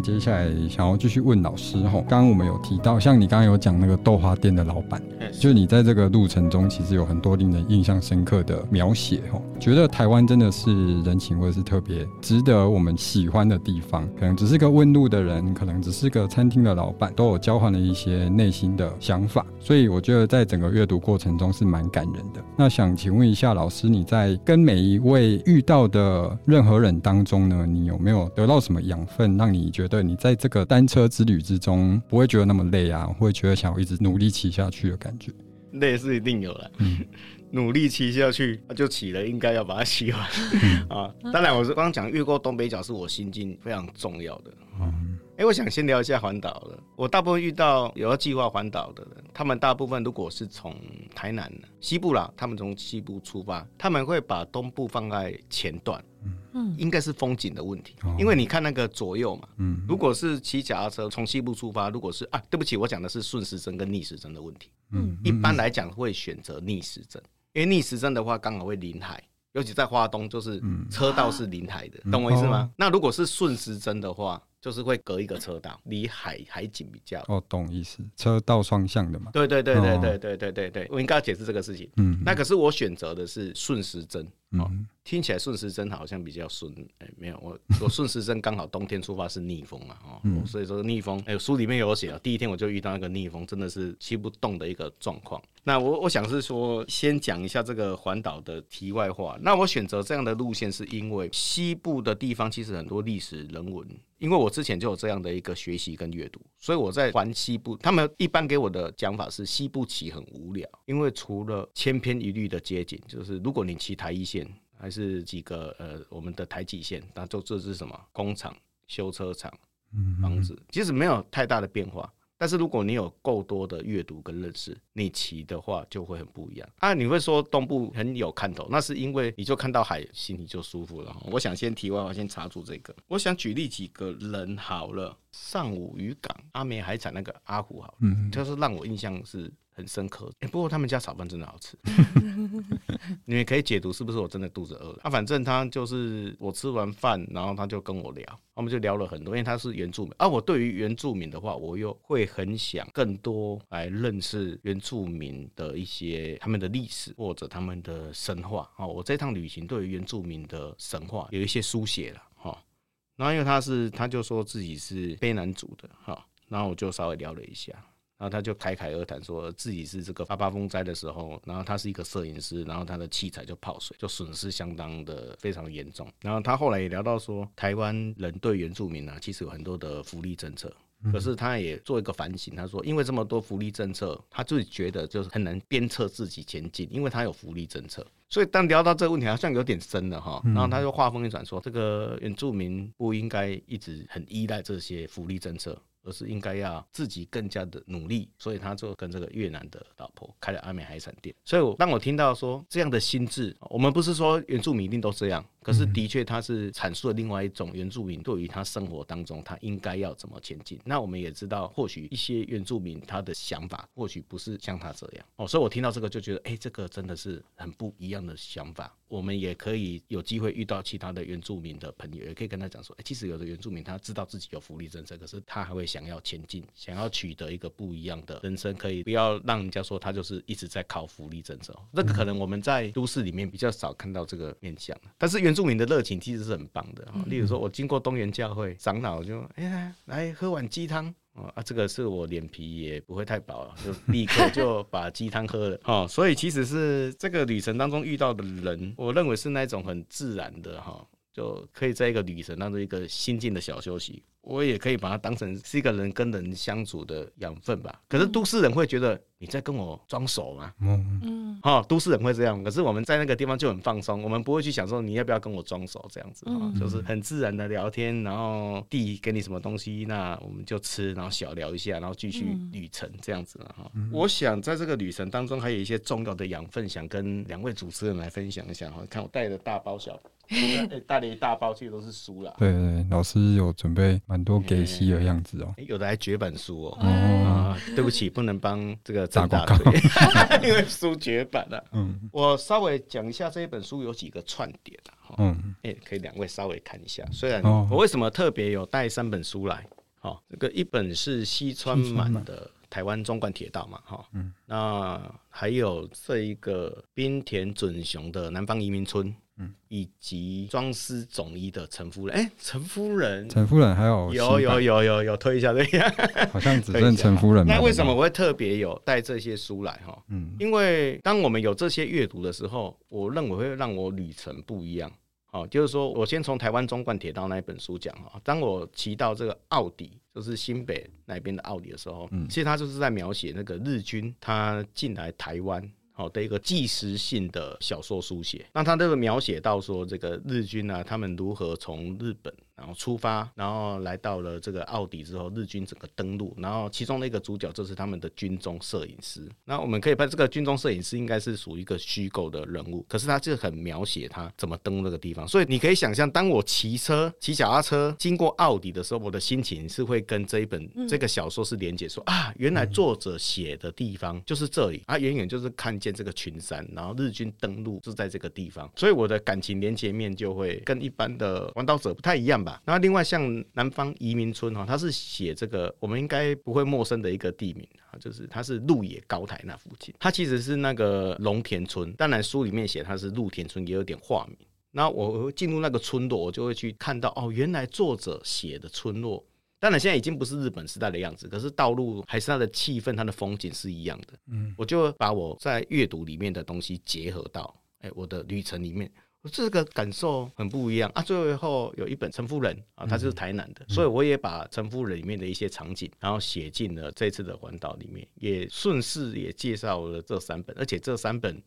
那接下来想要继续问老师吼，刚刚我们有提到，像你刚刚有讲那个豆花店的老板，就你在这个路程中，其实有很多令人印象深刻的描写吼，觉得台湾真的是人情味是特别值得我们喜欢的地方。可能只是个问路的人，可能只是个餐厅的老板，都有交换了一些内心的想法。所以我觉得在整个阅读过程中是蛮感人的。那想请问一下老师，你在跟每一位遇到的任何人当中呢，你有没有得到什么养分，让你觉得你在这个单车之旅之中不会觉得那么累啊，会觉得想要一直努力骑下去的感觉？累是一定有的，嗯、努力骑下去就骑了，应该要把它骑完、嗯、啊。当然，我是刚刚讲越过东北角是我心境非常重要的。嗯哎，我想先聊一下环岛了。我大部分遇到有要计划环岛的人，他们大部分如果是从台南西部啦，他们从西部出发，他们会把东部放在前段。嗯，应该是风景的问题，因为你看那个左右嘛。嗯，如果是骑脚踏车从西部出发，如果是啊，对不起，我讲的是顺时针跟逆时针的问题。嗯，一般来讲会选择逆时针，因为逆时针的话刚好会临海，尤其在花东就是车道是临海的，懂我意思吗？那如果是顺时针的话。就是会隔一个车道，离海海景比较哦，懂意思，车道双向的嘛。对对对对对对对对对，我应该要解释这个事情。嗯，那可是我选择的是顺时针。哦，听起来顺时针好像比较顺。哎，没有，我 我顺时针刚好冬天出发是逆风嘛。哦，嗯、所以说逆风，哎，书里面有写啊，第一天我就遇到那个逆风，真的是骑不动的一个状况。那我我想是说，先讲一下这个环岛的题外话。那我选择这样的路线，是因为西部的地方其实很多历史人文。因为我之前就有这样的一个学习跟阅读，所以我在环西部，他们一般给我的讲法是西部骑很无聊，因为除了千篇一律的街景，就是如果你骑台一线，还是几个呃我们的台几线，那就这是什么工厂、修车厂、房子，其实没有太大的变化。但是如果你有够多的阅读跟认识，你骑的话就会很不一样啊！你会说东部很有看头，那是因为你就看到海，心里就舒服了。我想先题外话，先查出这个。我想举例几个人好了，上午渔港阿美海产那个阿虎好了，嗯，就是让我印象是。很深刻，哎、欸，不过他们家炒饭真的好吃。你们可以解读是不是我真的肚子饿了？啊，反正他就是我吃完饭，然后他就跟我聊，我们就聊了很多，因为他是原住民啊。我对于原住民的话，我又会很想更多来认识原住民的一些他们的历史或者他们的神话啊。我这趟旅行对于原住民的神话有一些书写了哈。然后因为他是，他就说自己是卑南族的哈，然后我就稍微聊了一下。然后他就侃侃而谈，说自己是这个八八风灾的时候，然后他是一个摄影师，然后他的器材就泡水，就损失相当的非常严重。然后他后来也聊到说，台湾人对原住民呢、啊，其实有很多的福利政策，可是他也做一个反省，他说，因为这么多福利政策，他自己觉得就是很难鞭策自己前进，因为他有福利政策。所以当聊到这个问题，好像有点深了哈。然后他就话锋一转说，这个原住民不应该一直很依赖这些福利政策。而是应该要自己更加的努力，所以他就跟这个越南的老婆开了阿美海产店。所以，我当我听到说这样的心智，我们不是说原住民一定都这样。可是，的确，他是阐述了另外一种原住民对于他生活当中他应该要怎么前进。那我们也知道，或许一些原住民他的想法，或许不是像他这样哦。所以我听到这个就觉得，哎，这个真的是很不一样的想法。我们也可以有机会遇到其他的原住民的朋友，也可以跟他讲说，哎，其实有的原住民他知道自己有福利政策，可是他还会想要前进，想要取得一个不一样的人生，可以不要让人家说他就是一直在靠福利政策。这个可能我们在都市里面比较少看到这个面向，但是原原住民的热情其实是很棒的，例如说，我经过东园教会，长老就哎呀，来喝碗鸡汤啊，这个是我脸皮也不会太薄，就立刻就把鸡汤喝了 哦。所以其实是这个旅程当中遇到的人，我认为是那种很自然的哈，就可以在一个旅程当中一个心境的小休息。我也可以把它当成是一个人跟人相处的养分吧。可是都市人会觉得你在跟我装熟吗？嗯嗯，哈，都市人会这样。可是我们在那个地方就很放松，我们不会去想说你要不要跟我装熟这样子，嗯，就是很自然的聊天，然后递给你什么东西，那我们就吃，然后小聊一下，然后继续旅程这样子哈。我想在这个旅程当中还有一些重要的养分，想跟两位主持人来分享一下哈。看我带的大包小包，带了一大包，其实都是书啦。对，对对，老师有准备。蛮多给息的样子哦、喔，有的还绝版书哦、喔。哦、啊，对不起，不能帮这个张大推，因为书绝版了。嗯，我稍微讲一下这一本书有几个串点啊。嗯，哎，可以两位稍微看一下。虽然我为什么特别有带三本书来？好，这个一本是西川满的。台湾纵贯铁道嘛，哈，嗯，那还有这一个滨田准雄的南方移民村，嗯，以及庄司总医的陈夫人，哎、欸，陈夫人，陈夫人还有有有有有有推一下对呀，好像只剩陈夫人。那为什么我会特别有带这些书来哈？嗯，因为当我们有这些阅读的时候，我认为会让我旅程不一样。哦，就是说我先从台湾中贯铁道那一本书讲哈。当我骑到这个奥迪，就是新北那边的奥迪的时候，嗯，其实他就是在描写那个日军他进来台湾好的一个纪实性的小说书写。那他这个描写到说，这个日军呢，他们如何从日本。然后出发，然后来到了这个奥迪之后，日军整个登陆，然后其中的一个主角就是他们的军中摄影师。那我们可以把这个军中摄影师应该是属于一个虚构的人物，可是他就很描写他怎么登那个地方。所以你可以想象，当我骑车骑脚踏车经过奥迪的时候，我的心情是会跟这一本这个小说是连接，说啊，原来作者写的地方就是这里啊，远远就是看见这个群山，然后日军登陆是在这个地方，所以我的感情连接面就会跟一般的环岛者不太一样吧。那另外像南方移民村哈，它是写这个我们应该不会陌生的一个地名啊，就是它是鹿野高台那附近，它其实是那个龙田村。当然书里面写它是鹿田村，也有点化名。那我进入那个村落，我就会去看到哦，原来作者写的村落，当然现在已经不是日本时代的样子，可是道路还是它的气氛、它的风景是一样的。嗯，我就把我在阅读里面的东西结合到哎我的旅程里面。这个感受很不一样啊！最后有一本陈夫人啊，他就是台南的，嗯、所以我也把陈夫人里面的一些场景，然后写进了这次的环岛里面，也顺势也介绍了这三本，而且这三本。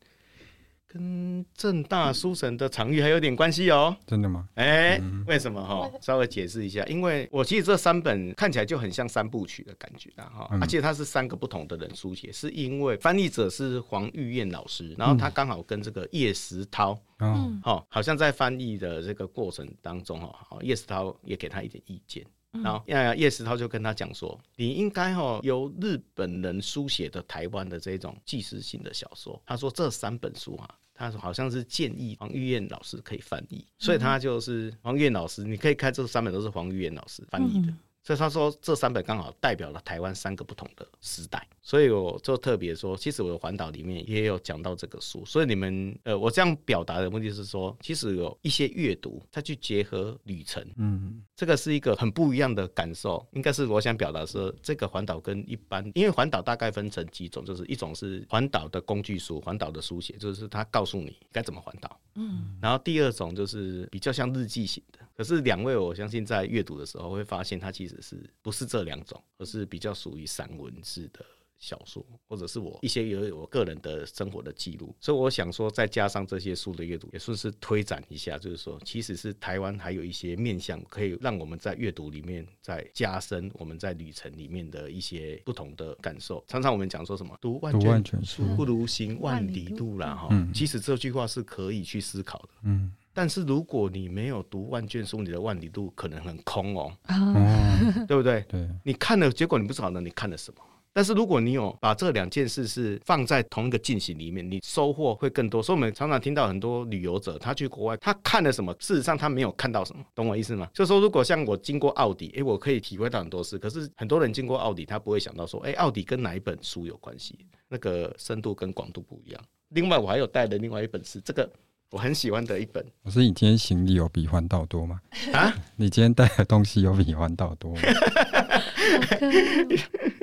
跟正大书神的场域还有点关系哦。真的吗？哎，为什么哈？稍微解释一下，因为我其实这三本看起来就很像三部曲的感觉啦哈，而且它是三个不同的人书写，是因为翻译者是黄玉燕老师，然后他刚好跟这个叶石涛，嗯，好，好像在翻译的这个过程当中哈，叶石涛也给他一点意见，然后叶叶石涛就跟他讲说，你应该哈由日本人书写的台湾的这种纪实性的小说，他说这三本书啊。他说好像是建议黄玉燕老师可以翻译，所以他就是黄玉燕老师，你可以看这三本都是黄玉燕老师翻译的。所以他说这三本刚好代表了台湾三个不同的时代，所以我就特别说，其实我的环岛里面也有讲到这个书。所以你们呃，我这样表达的目的是说，其实有一些阅读它去结合旅程，嗯，这个是一个很不一样的感受。应该是我想表达说，这个环岛跟一般，因为环岛大概分成几种，就是一种是环岛的工具书，环岛的书写，就是他告诉你该怎么环岛，嗯，然后第二种就是比较像日记型的。可是两位，我相信在阅读的时候会发现，它其实是不是这两种，而是比较属于散文式的小说，或者是我一些有我个人的生活的记录。所以我想说，再加上这些书的阅读，也算是推展一下，就是说，其实是台湾还有一些面向，可以让我们在阅读里面再加深我们在旅程里面的一些不同的感受。常常我们讲说什么“读万卷书不如行万里路”啦，哈，其实这句话是可以去思考的。嗯。但是如果你没有读万卷书，你的万里路可能很空哦，哦 对不对？对，你看了，结果你不知道呢，你看了什么？但是如果你有把这两件事是放在同一个进行里面，你收获会更多。所以我们常常听到很多旅游者，他去国外，他看了什么？事实上他没有看到什么，懂我意思吗？就是说，如果像我经过奥迪，诶，我可以体会到很多事。可是很多人经过奥迪，他不会想到说，诶，奥迪跟哪一本书有关系？那个深度跟广度不一样。另外，我还有带的另外一本是这个。我很喜欢的一本。我是你今天行李有比环岛多吗？啊？你今天带的东西有比环岛多吗？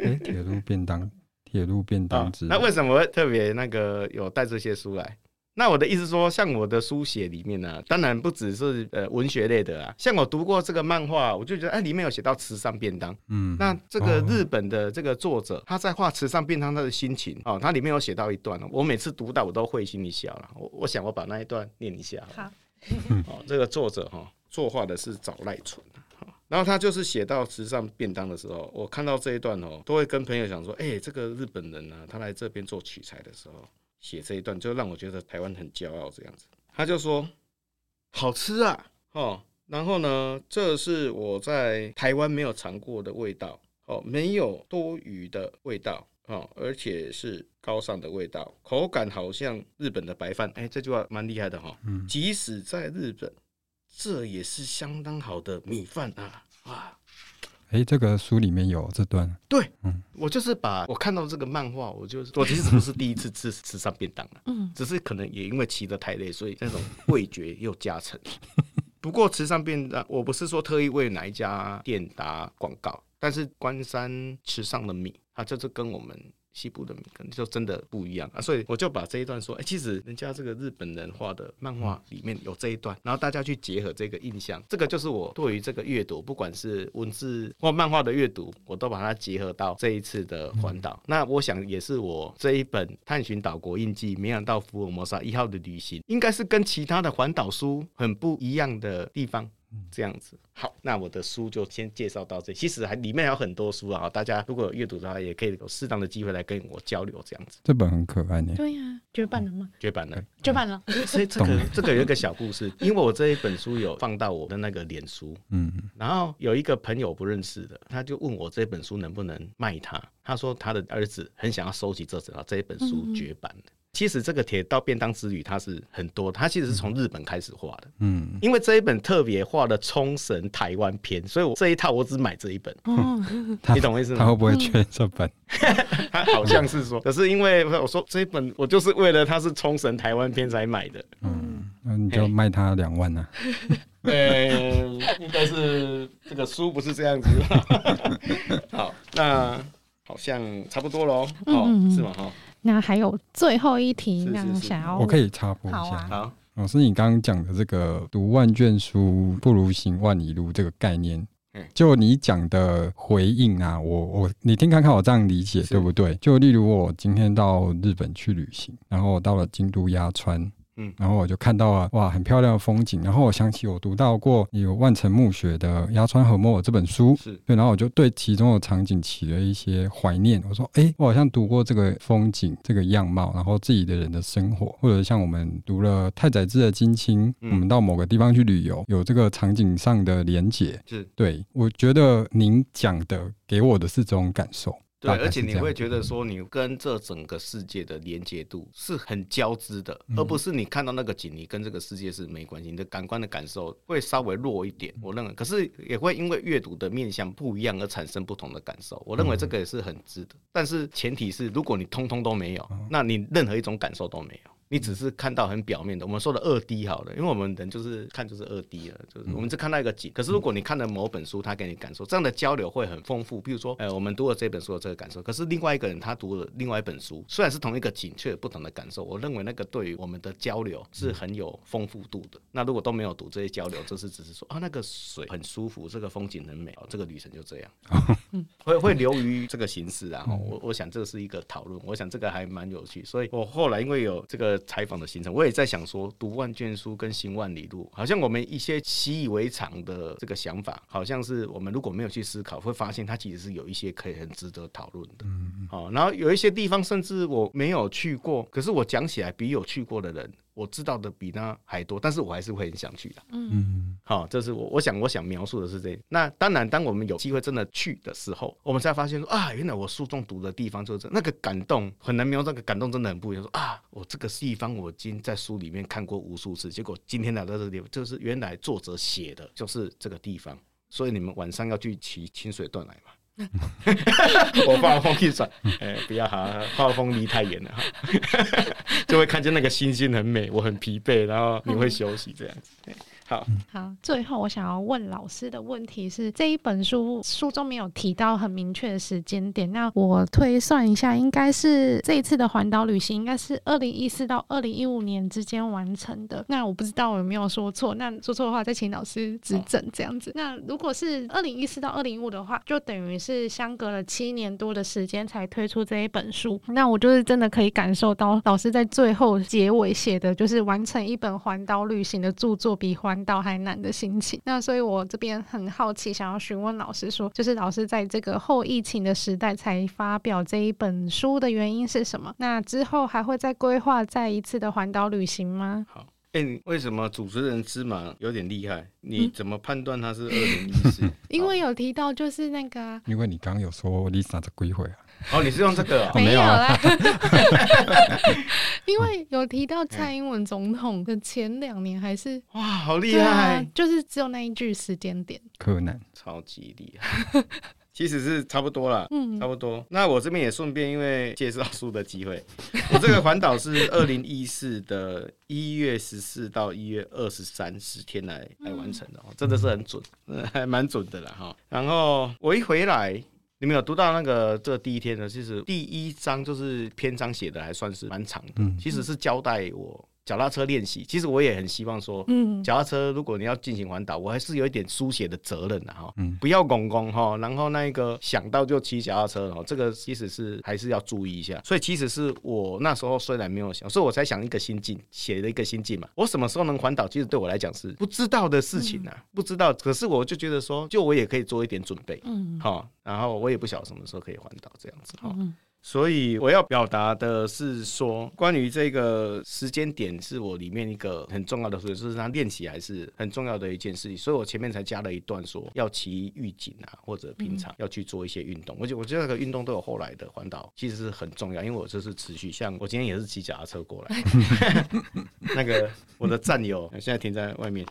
哎，铁路便当，铁路便当纸。那为什么会特别那个有带这些书来？那我的意思说，像我的书写里面呢、啊，当然不只是呃文学类的啊。像我读过这个漫画，我就觉得哎，里面有写到慈善便当。嗯，那这个日本的这个作者他在画慈善便当他的心情哦，他里面有写到一段，我每次读到我都会心一笑了。我我想我把那一段念一下。好，哦，这个作者哈作画的是早赖纯，然后他就是写到慈善便当的时候，我看到这一段哦，都会跟朋友讲说，哎，这个日本人呢、啊，他来这边做取材的时候。写这一段就让我觉得台湾很骄傲，这样子。他就说好吃啊，哦，然后呢，这是我在台湾没有尝过的味道，哦，没有多余的味道哦，而且是高尚的味道，口感好像日本的白饭。哎，这句话蛮厉害的哈、哦。嗯，即使在日本，这也是相当好的米饭啊！哇，哎，这个书里面有这段。对，嗯，我就是把我看到这个漫画，我就是我其实不是第一次吃吃上便当了，嗯，只是可能也因为骑得太累，所以那种味觉又加成。不过吃上便当，我不是说特意为哪一家店打广告，但是关山池上的米，它就是跟我们。西部的米可能就真的不一样啊，所以我就把这一段说，哎、欸，其实人家这个日本人画的漫画里面有这一段，然后大家去结合这个印象，这个就是我对于这个阅读，不管是文字或漫画的阅读，我都把它结合到这一次的环岛。那我想也是我这一本探寻岛国印记，没想到福尔摩沙一号的旅行，应该是跟其他的环岛书很不一样的地方。这样子，好，那我的书就先介绍到这。其实还里面还有很多书啊，大家如果有阅读的话，也可以有适当的机会来跟我交流。这样子，这本很可爱呢。对呀、啊，绝版了吗？绝版了，绝版了。所以这个这个有一个小故事，因为我这一本书有放到我的那个脸书，嗯，然后有一个朋友不认识的，他就问我这本书能不能卖他。他说他的儿子很想要收集这这这一本书绝版的。嗯其实这个铁道便当之旅它是很多，它其实是从日本开始画的。嗯，因为这一本特别画的冲绳台湾篇，所以我这一套我只买这一本。嗯，你懂我意思吗？他会不会缺这本？他 好像是说，可是因为我说这一本我就是为了它是冲绳台湾篇才买的。嗯，那你就卖他两万呢？对，应该是这个书不是这样子。好，那好像差不多喽。哦，是吗？哈。那还有最后一题，那想要我可以插播一下。好啊，老师，你刚刚讲的这个“读万卷书不如行万里路”这个概念，就你讲的回应啊，我我你听看看，我这样理解对不对？就例如我今天到日本去旅行，然后我到了京都鸭川。嗯，然后我就看到了哇，很漂亮的风景。然后我想起我读到过有万城墓穴的《鸭川和莫尔》这本书，是对。然后我就对其中的场景起了一些怀念。我说，哎，我好像读过这个风景，这个样貌，然后自己的人的生活，或者像我们读了太宰治的《金青》，嗯，我们到某个地方去旅游，有这个场景上的连结。是对，我觉得您讲的给我的是这种感受。对，而且你会觉得说，你跟这整个世界的连接度是很交织的，而不是你看到那个景，你跟这个世界是没关系，你的感官的感受会稍微弱一点。我认为，可是也会因为阅读的面向不一样而产生不同的感受。我认为这个也是很值得，但是前提是，如果你通通都没有，那你任何一种感受都没有。你只是看到很表面的，我们说的二 D 好了，因为我们人就是看就是二 D 了，就是我们只看到一个景。可是如果你看了某本书，他给你感受，这样的交流会很丰富。比如说，呃，我们读了这本书的这个感受，可是另外一个人他读了另外一本书，虽然是同一个景，却有不同的感受。我认为那个对于我们的交流是很有丰富度的。那如果都没有读这些交流，就是只是说啊，那个水很舒服，这个风景很美，哦这个旅程就这样，会会流于这个形式啊。我我想这是一个讨论，我想这个还蛮有趣。所以我后来因为有这个采访的行程，我也在想说，读万卷书跟行万里路，好像我们一些习以为常的这个想法，好像是我们如果没有去思考，会发现它其实是有一些可以很值得讨论的。嗯，好，然后有一些地方甚至我没有去过，可是我讲起来比有去过的人。我知道的比他还多，但是我还是会很想去的。嗯，好，这是我我想我想描述的是这。那当然，当我们有机会真的去的时候，我们才发现说啊，原来我书中读的地方就是这，那个感动很难描述，那个感动真的很不一样。说啊，我这个地方我已经在书里面看过无数次，结果今天来到这个地方，就是原来作者写的就是这个地方，所以你们晚上要去骑清水断来嘛。我放风一转，哎，不要哈，画风离太远了哈，就会看见那个星星很美，我很疲惫，然后你会休息这样子。好，好，最后我想要问老师的问题是：这一本书书中没有提到很明确的时间点，那我推算一下，应该是这一次的环岛旅行应该是二零一四到二零一五年之间完成的。那我不知道我有没有说错，那说错的话再请老师指正这样子。那如果是二零一四到二零一五的话，就等于是相隔了七年多的时间才推出这一本书。那我就是真的可以感受到老师在最后结尾写的，就是完成一本环岛旅行的著作比环到还难的心情，那所以我这边很好奇，想要询问老师说，就是老师在这个后疫情的时代才发表这一本书的原因是什么？那之后还会再规划再一次的环岛旅行吗？好，哎、欸，为什么主持人芝麻有点厉害？你怎么判断他是二零一四？因为有提到就是那个、啊，因为你刚刚有说 Lisa 的归回啊。哦，你是用这个、哦？没有啦。因为有提到蔡英文总统的前两年还是哇，好厉害、啊！就是只有那一句时间点，柯南超级厉害。其实是差不多了，嗯，差不多。那我这边也顺便因为介绍书的机会，我这个环岛是二零一四的一月十四到一月二十三十天来来完成的，哦，真的是很准，还蛮准的啦哈。然后我一回来，你们有读到那个这第一天呢？其实第一章就是篇章写的还算是蛮长的，其实是交代我。脚踏车练习，其实我也很希望说，嗯，脚踏车如果你要进行环岛，我还是有一点书写的责任的哈，嗯，不要拱拱哈，然后那个想到就骑脚踏车哈，这个其实是还是要注意一下。所以其实是我那时候虽然没有想，所以我才想一个心境，写了一个心境嘛。我什么时候能环岛，其实对我来讲是不知道的事情啊，不知道。可是我就觉得说，就我也可以做一点准备，嗯，好，然后我也不晓得什么时候可以环岛这样子哈。所以我要表达的是说，关于这个时间点是我里面一个很重要的，所以就是它练习还是很重要的一件事情。所以我前面才加了一段说，要骑预警啊，或者平常要去做一些运动。我觉我觉得那个运动都有后来的环岛，其实是很重要，因为我这是持续。像我今天也是骑脚踏车过来，那个我的战友现在停在外面。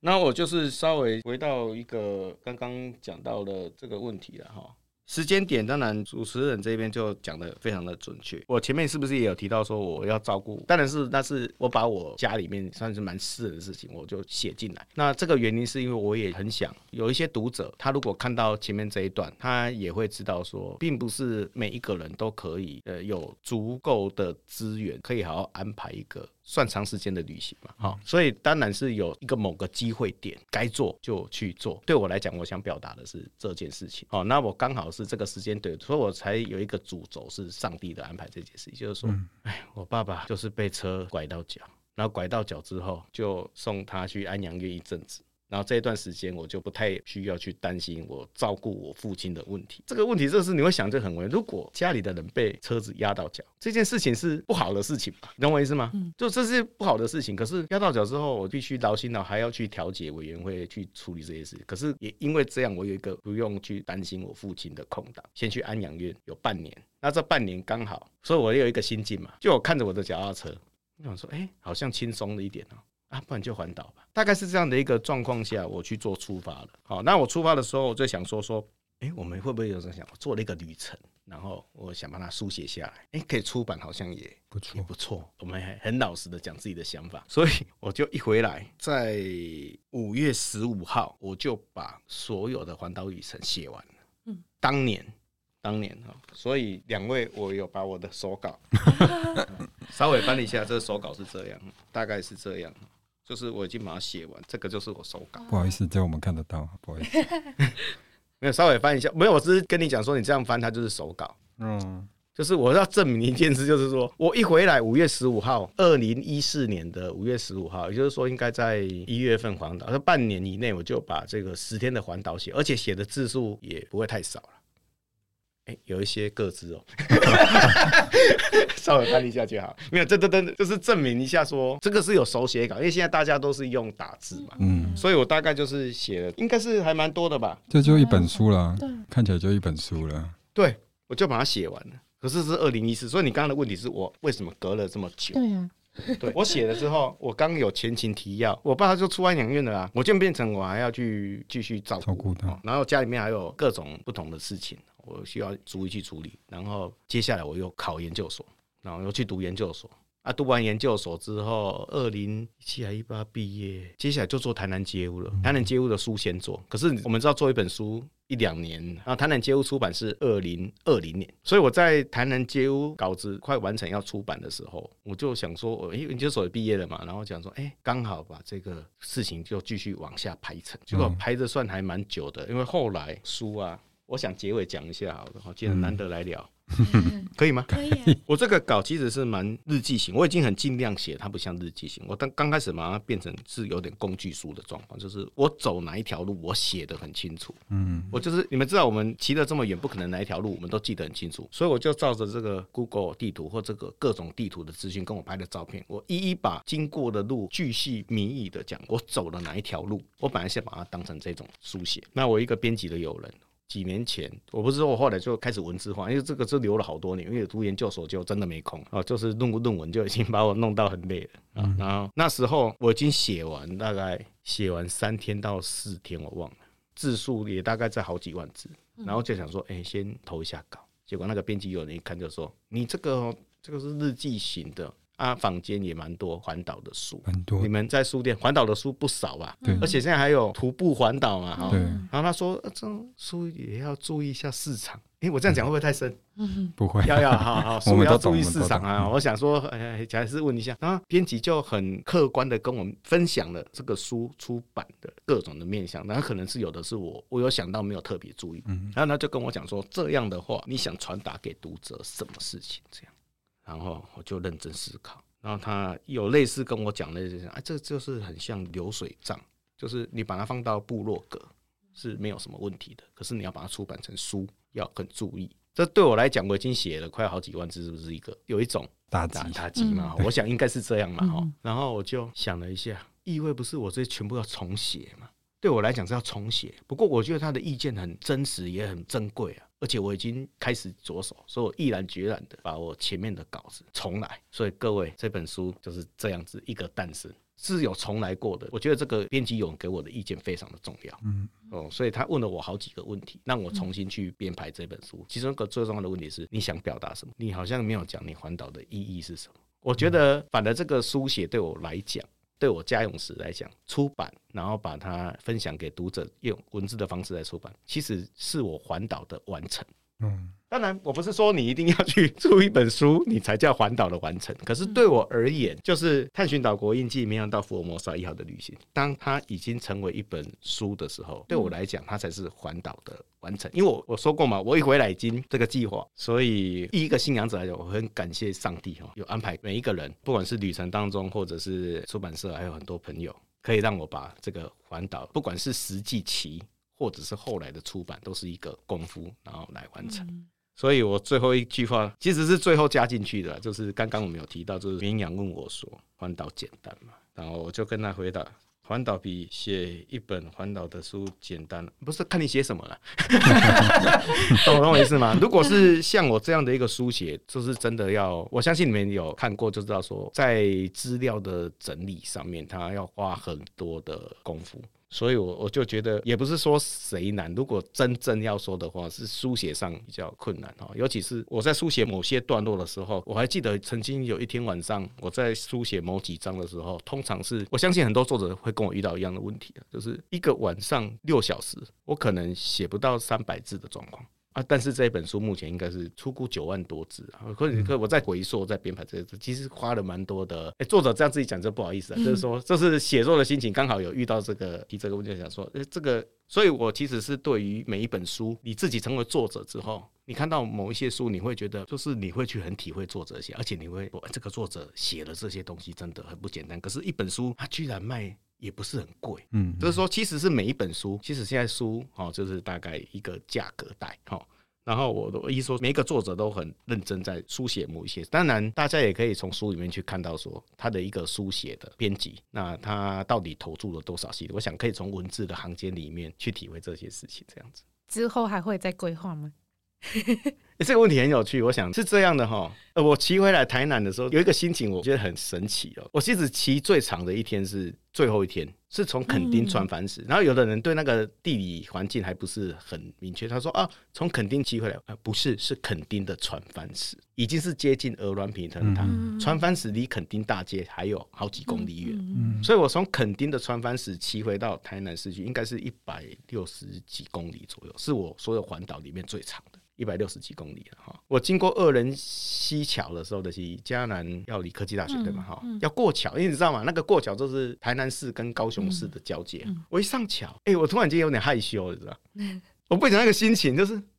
那我就是稍微回到一个刚刚讲到的这个问题了哈。时间点当然，主持人这边就讲得非常的准确。我前面是不是也有提到说我要照顾？当然是，但是我把我家里面算是蛮私人的事情，我就写进来。那这个原因是因为我也很想有一些读者，他如果看到前面这一段，他也会知道说，并不是每一个人都可以呃有足够的资源，可以好好安排一个。算长时间的旅行嘛，好，所以当然是有一个某个机会点，该做就去做。对我来讲，我想表达的是这件事情。好，那我刚好是这个时间对，所以我才有一个主轴是上帝的安排这件事情，就是说，哎，我爸爸就是被车拐到脚，然后拐到脚之后，就送他去安阳院一阵子。然后这一段时间，我就不太需要去担心我照顾我父亲的问题。这个问题，这是你会想着很为，如果家里的人被车子压到脚，这件事情是不好的事情吧？你懂我意思吗？嗯，就这是不好的事情。可是压到脚之后，我必须劳心劳，还要去调解委员会去处理这些事。可是也因为这样，我有一个不用去担心我父亲的空档，先去安养院有半年。那这半年刚好，所以我有一个心境嘛，就我看着我的脚踏车，我想说，哎，好像轻松了一点哦。啊，不然就环岛吧。大概是这样的一个状况下，我去做出发了。好，那我出发的时候，我就想说说，哎、欸，我们会不会有人想，我做了一个旅程，然后我想把它书写下来，哎、欸，可以出版，好像也不错，也不错。我们还很老实的讲自己的想法，所以我就一回来，在五月十五号，我就把所有的环岛旅程写完了。嗯，当年，当年哈，所以两位，我有把我的手稿 稍微翻了一下，这个手稿是这样，大概是这样。就是我已经把它写完，这个就是我手稿。不好意思，这我们看得到，不好意思。没有，稍微翻一下，没有，我只是跟你讲说，你这样翻它就是手稿。嗯，就是我要证明一件事，就是说我一回来五月十五号，二零一四年的五月十五号，也就是说应该在一月份环岛，那半年以内我就把这个十天的环岛写，而且写的字数也不会太少了。有一些个字哦，稍微翻一下就好。没有，这这这就是证明一下说这个是有手写稿，因为现在大家都是用打字嘛，嗯，所以我大概就是写了，应该是还蛮多的吧。这就一本书了，对，看起来就一本书了。对，我就把它写完了。可是是二零一四，所以你刚刚的问题是我为什么隔了这么久？对呀，对我写了之后，我刚有前情提要，我爸他就出安养院了啊，我就变成我还要去继续照顾他，然后家里面还有各种不同的事情。我需要逐一去处理，然后接下来我又考研究所，然后又去读研究所啊。读完研究所之后，二零一七还一八毕业，接下来就做台南街屋了。台南街屋的书先做，可是我们知道做一本书一两年，然后台南街屋出版是二零二零年，所以我在台南街屋稿子快完成要出版的时候，我就想说，我研究所也毕业了嘛，然后讲说，哎，刚好把这个事情就继续往下排程，结果排着算还蛮久的，因为后来书啊。我想结尾讲一下好了，既然难得来聊。嗯、可以吗？可以、啊。我这个稿其实是蛮日记型，我已经很尽量写，它不像日记型。我刚刚开始把它变成是有点工具书的状况，就是我走哪一条路，我写得很清楚。嗯，我就是你们知道，我们骑了这么远，不可能哪一条路我们都记得很清楚，所以我就照着这个 Google 地图或这个各种地图的资讯，跟我拍的照片，我一一把经过的路巨细靡遗的讲，我走了哪一条路。我本来是把它当成这种书写。那我一个编辑的友人。几年前，我不是说我后来就开始文字化，因为这个是留了好多年，因为读研究所就真的没空啊，就是论论文就已经把我弄到很累了啊。嗯、然后那时候我已经写完，大概写完三天到四天，我忘了字数也大概在好几万字，然后就想说，哎、欸，先投一下稿。结果那个编辑有人一看就说，你这个这个是日记型的。啊，坊间也蛮多环岛的书，很多。你们在书店环岛的书不少吧？对。而且现在还有徒步环岛嘛，哈。对。然后他说，这种书也要注意一下市场。哎，我这样讲会不会太深？嗯，不会。要要，好好，书要注意市场啊。我想说，哎，还是问一下。然后编辑就很客观的跟我们分享了这个书出版的各种的面向，然后可能是有的是我我有想到没有特别注意。嗯。然后他就跟我讲说，这样的话，你想传达给读者什么事情？这样。然后我就认真思考。然后他有类似跟我讲的这些，啊，这就是很像流水账，就是你把它放到部落格是没有什么问题的，可是你要把它出版成书，要很注意。这对我来讲，我已经写了快好几万字，是不是一个有一种打击打击嘛？我想应该是这样嘛，哈。然后我就想了一下，意味不是我这全部要重写嘛？对我来讲是要重写，不过我觉得他的意见很真实，也很珍贵啊。而且我已经开始着手，所以我毅然决然的把我前面的稿子重来。所以各位，这本书就是这样子一个诞生，是有重来过的。我觉得这个编辑勇给我的意见非常的重要。嗯，哦，所以他问了我好几个问题，让我重新去编排这本书。其中一个最重要的问题是，你想表达什么？你好像没有讲你环岛的意义是什么。我觉得，反而这个书写对我来讲。对我家用时来讲，出版然后把它分享给读者，用文字的方式来出版，其实是我环岛的完成。嗯。当然，我不是说你一定要去出一本书，你才叫环岛的完成。可是对我而言，就是探寻岛国印记，没想到福尔摩沙一号的旅行，当它已经成为一本书的时候，对我来讲，它才是环岛的完成。因为我我说过嘛，我一回来已经这个计划，所以以一个信仰者来讲，我很感谢上帝哈，有安排每一个人，不管是旅程当中，或者是出版社，还有很多朋友，可以让我把这个环岛，不管是实际骑，或者是后来的出版，都是一个功夫，然后来完成。所以我最后一句话其实是最后加进去的，就是刚刚我们有提到，就是绵羊问我说：“环岛简单吗？”然后我就跟他回答：“环岛比写一本环岛的书简单，不是看你写什么了，懂我懂我意思吗？如果是像我这样的一个书写，就是真的要，我相信你们有看过就知道，说在资料的整理上面，他要花很多的功夫。”所以，我我就觉得也不是说谁难。如果真正要说的话，是书写上比较困难哈。尤其是我在书写某些段落的时候，我还记得曾经有一天晚上，我在书写某几章的时候，通常是我相信很多作者会跟我遇到一样的问题，就是一个晚上六小时，我可能写不到三百字的状况。啊！但是这一本书目前应该是出估九万多字啊。可可，我再回溯、再编排这些字，其实花了蛮多的。哎，作者这样自己讲就不好意思啊，就是说这是写作的心情，刚好有遇到这个提这个问题，想说，哎，这个，所以我其实是对于每一本书，你自己成为作者之后，你看到某一些书，你会觉得就是你会去很体会作者写，而且你会说，这个作者写了这些东西真的很不简单。可是，一本书它居然卖。也不是很贵，嗯，就是说，其实是每一本书，其实现在书哦，就是大概一个价格带，哈。然后我的意思说，每一个作者都很认真在书写某一些，当然大家也可以从书里面去看到说他的一个书写的编辑，那他到底投注了多少心力？我想可以从文字的行间里面去体会这些事情，这样子。之后还会再规划吗？这个问题很有趣，我想是这样的哈。呃，我骑回来台南的时候，有一个心情，我觉得很神奇哦。我其实骑最长的一天是最后一天，是从垦丁穿帆石。然后有的人对那个地理环境还不是很明确，他说啊，从垦丁骑回来，呃，不是，是垦丁的船帆石，已经是接近鹅銮鼻灯塔。船帆石离垦丁大街还有好几公里远，所以我从垦丁的船帆石骑回到台南市区，应该是一百六十几公里左右，是我所有环岛里面最长的。一百六十几公里了哈，我经过二人溪桥的时候的是嘉南药理科技大学对吧？哈，要过桥，因为你知道吗？那个过桥就是台南市跟高雄市的交界。我一上桥，哎，我突然间有点害羞，你知道？我不讲那个心情，就是。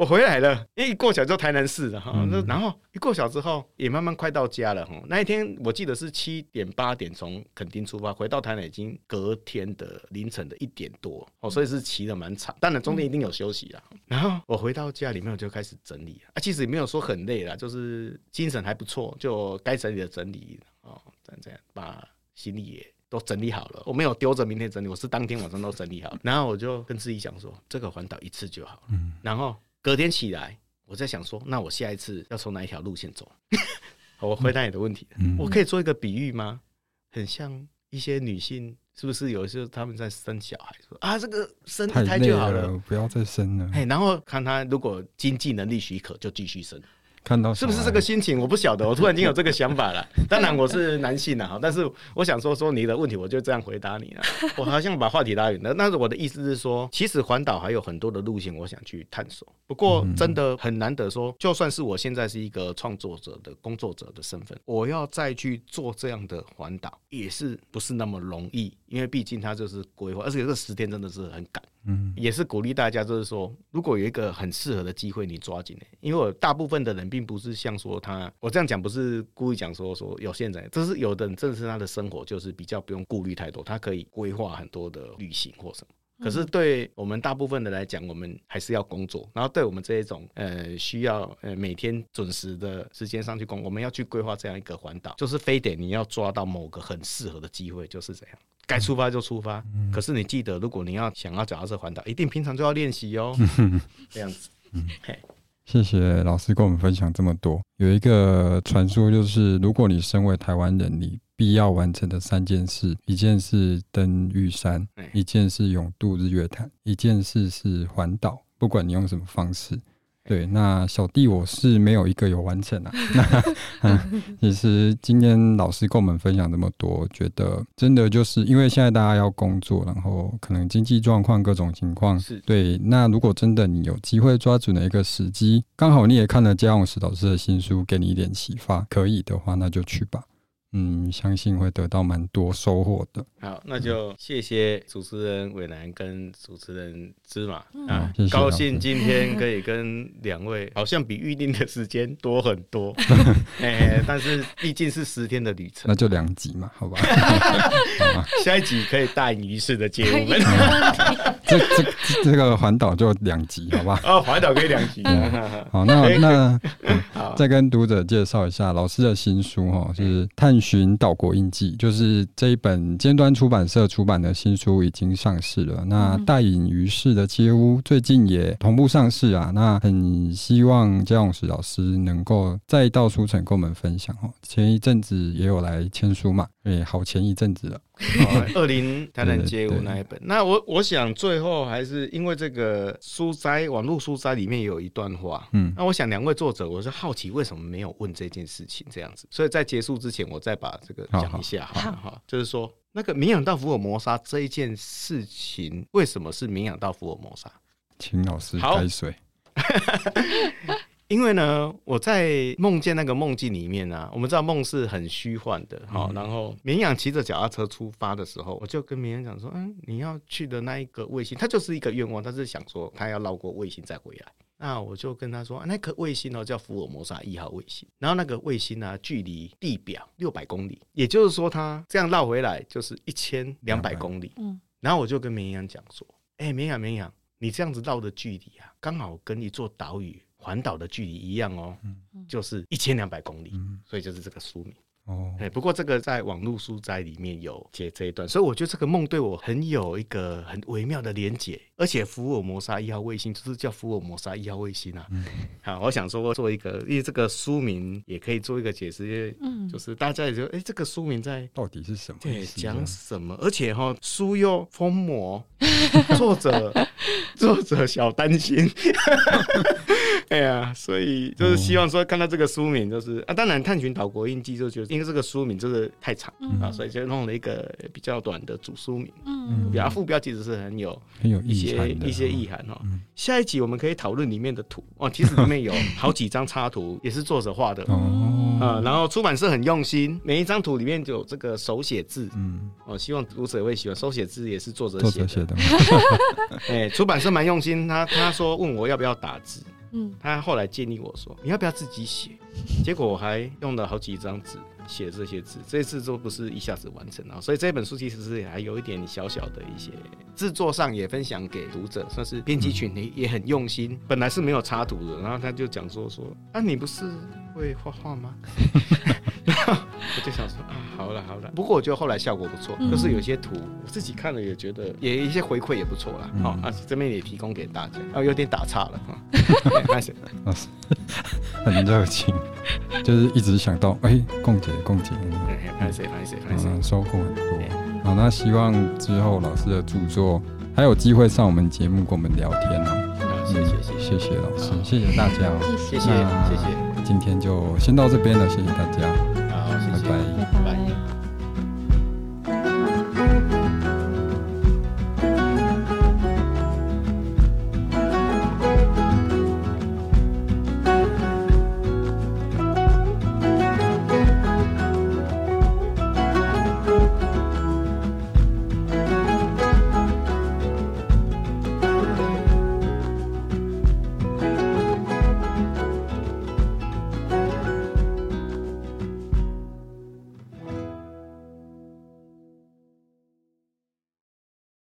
我回来了，因为一过桥就台南市了哈，嗯、然后一过桥之后也慢慢快到家了哈。那一天我记得是七点八点从垦丁出发，回到台南已经隔天的凌晨的一点多哦，所以是骑得蛮长，当然中间一定有休息啦。嗯、然后我回到家里面我就开始整理啊，其实也没有说很累啦，就是精神还不错，就该整理的整理哦，这样这样把行李也都整理好了，我没有丢着明天整理，我是当天晚上都整理好。然后我就跟自己讲说，这个环岛一次就好了，嗯，然后。隔天起来，我在想说，那我下一次要从哪一条路线走？我回答你的问题，嗯、我可以做一个比喻吗？很像一些女性，是不是有时候他们在生小孩，说啊，这个生一胎就好了，了，不要再生了。然后看他如果经济能力许可，就继续生。看到是不是这个心情？我不晓得，我突然间有这个想法了。当然我是男性了哈，但是我想说说你的问题，我就这样回答你了。我好像把话题拉远了。但是我的意思是说，其实环岛还有很多的路线，我想去探索。不过真的很难得说，就算是我现在是一个创作者的工作者的身份，我要再去做这样的环岛，也是不是那么容易？因为毕竟它就是规划，而且这十天真的是很赶。嗯，也是鼓励大家，就是说，如果有一个很适合的机会，你抓紧。因为我大部分的人并不是像说他，我这样讲不是故意讲说说有现在，就是有的人正是他的生活就是比较不用顾虑太多，他可以规划很多的旅行或什么。可是对我们大部分的来讲，我们还是要工作。然后对我们这一种呃需要呃每天准时的时间上去工，我们要去规划这样一个环岛，就是非得你要抓到某个很适合的机会，就是这样。该出发就出发，嗯、可是你记得，如果你要想要脚踏车环岛，一定平常就要练习哦。这样子，谢谢老师跟我们分享这么多。有一个传说，就是如果你身为台湾人，你必要完成的三件事：一件事登玉山，一件是永渡日月潭，一件事是环岛。不管你用什么方式。对，那小弟我是没有一个有完成啊。那嗯，其实今天老师跟我们分享这么多，觉得真的就是因为现在大家要工作，然后可能经济状况各种情况是对。那如果真的你有机会抓准了一个时机，刚好你也看了嘉永石老师的新书，给你一点启发，可以的话，那就去吧。嗯，相信会得到蛮多收获的。好，那就谢谢主持人伟南跟主持人芝麻、嗯、啊，谢谢高兴今天可以跟两位，好像比预定的时间多很多。哎、欸，但是毕竟是十天的旅程，那就两集嘛，好吧？下一集可以大隐于市的接我们。这这这个环岛就两集，好吧？哦，环岛可以两集。好，那那、嗯、再跟读者介绍一下老师的新书哈，是探。寻岛国印记，就是这一本尖端出版社出版的新书已经上市了。那大隐于市的街屋最近也同步上市啊。那很希望江永石老师能够再到书城跟我们分享哦。前一阵子也有来签书嘛，哎，好前一阵子了。二零台南街舞那一本，那我我想最后还是因为这个书斋网络书斋里面有一段话，嗯，那我想两位作者，我是好奇为什么没有问这件事情这样子，所以在结束之前，我再把这个讲一下，好好，就是说那个冥养到福尔摩沙这一件事情，为什么是冥养到福尔摩沙？请老师开水。因为呢，我在梦见那个梦境里面呢、啊，我们知道梦是很虚幻的，好，然后绵羊骑着脚踏车出发的时候，我就跟绵羊讲说，嗯，你要去的那一个卫星，它就是一个愿望，他是想说他要绕过卫星再回来。那我就跟他说，那颗卫星呢叫福尔摩沙一号卫星，然后那个卫星呢距离地表六百公里，也就是说它这样绕回来就是一千两百公里。嗯，然后我就跟绵羊讲说，哎，绵羊绵羊，你这样子绕的距离啊，刚好跟一座岛屿。环岛的距离一样哦，就是一千两百公里，所以就是这个书名。哦，哎，不过这个在网络书斋里面有写这一段，所以我觉得这个梦对我很有一个很微妙的连结，而且福尔摩沙一号卫星就是叫福尔摩沙一号卫星啊。嗯、好，我想说做一个，因为这个书名也可以做一个解释，因为就是大家也觉得，哎，这个书名在到底是什么？对，讲什么？而且哈、哦，书又封魔，作者 作者小担心。哎呀，所以就是希望说看到这个书名，就是啊，当然探寻岛国印记就觉得，因为这个书名就是太长啊，所以就弄了一个比较短的主书名。嗯，然后副标其实是很有很有一些一些意涵哈。下一集我们可以讨论里面的图哦，其实里面有好几张插图，也是作者画的哦。啊，然后出版社很用心，每一张图里面就有这个手写字，嗯，哦，希望读者会喜欢。手写字也是作者写的，哎，出版社蛮用心，他他说问我要不要打字，嗯，他后来建议我说你要不要自己写，结果我还用了好几张纸。写这些字，这次都不是一下子完成啊，所以这本书其实是还有一点小小的一些制作上也分享给读者，算是编辑群里也很用心。本来是没有插图的，然后他就讲说说啊，你不是会画画吗？然后我就想说啊，好了好了。不过我觉得后来效果不错，就是有些图我自己看了也觉得也一些回馈也不错啦。好，啊这边也提供给大家。啊，有点打岔了哈。开始，老师很热情，就是一直想到哎，共姐。共进，拍谢拍谢拍谢，收获很多。好，那希望之后老师的著作还有机会上我们节目跟我们聊天哦。谢谢谢谢谢谢老师，谢谢大家，谢谢谢谢。今天就先到这边了，谢谢大家。好，拜拜，拜拜。